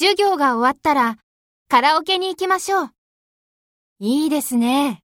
授業が終わったらカラオケに行きましょう。いいですね。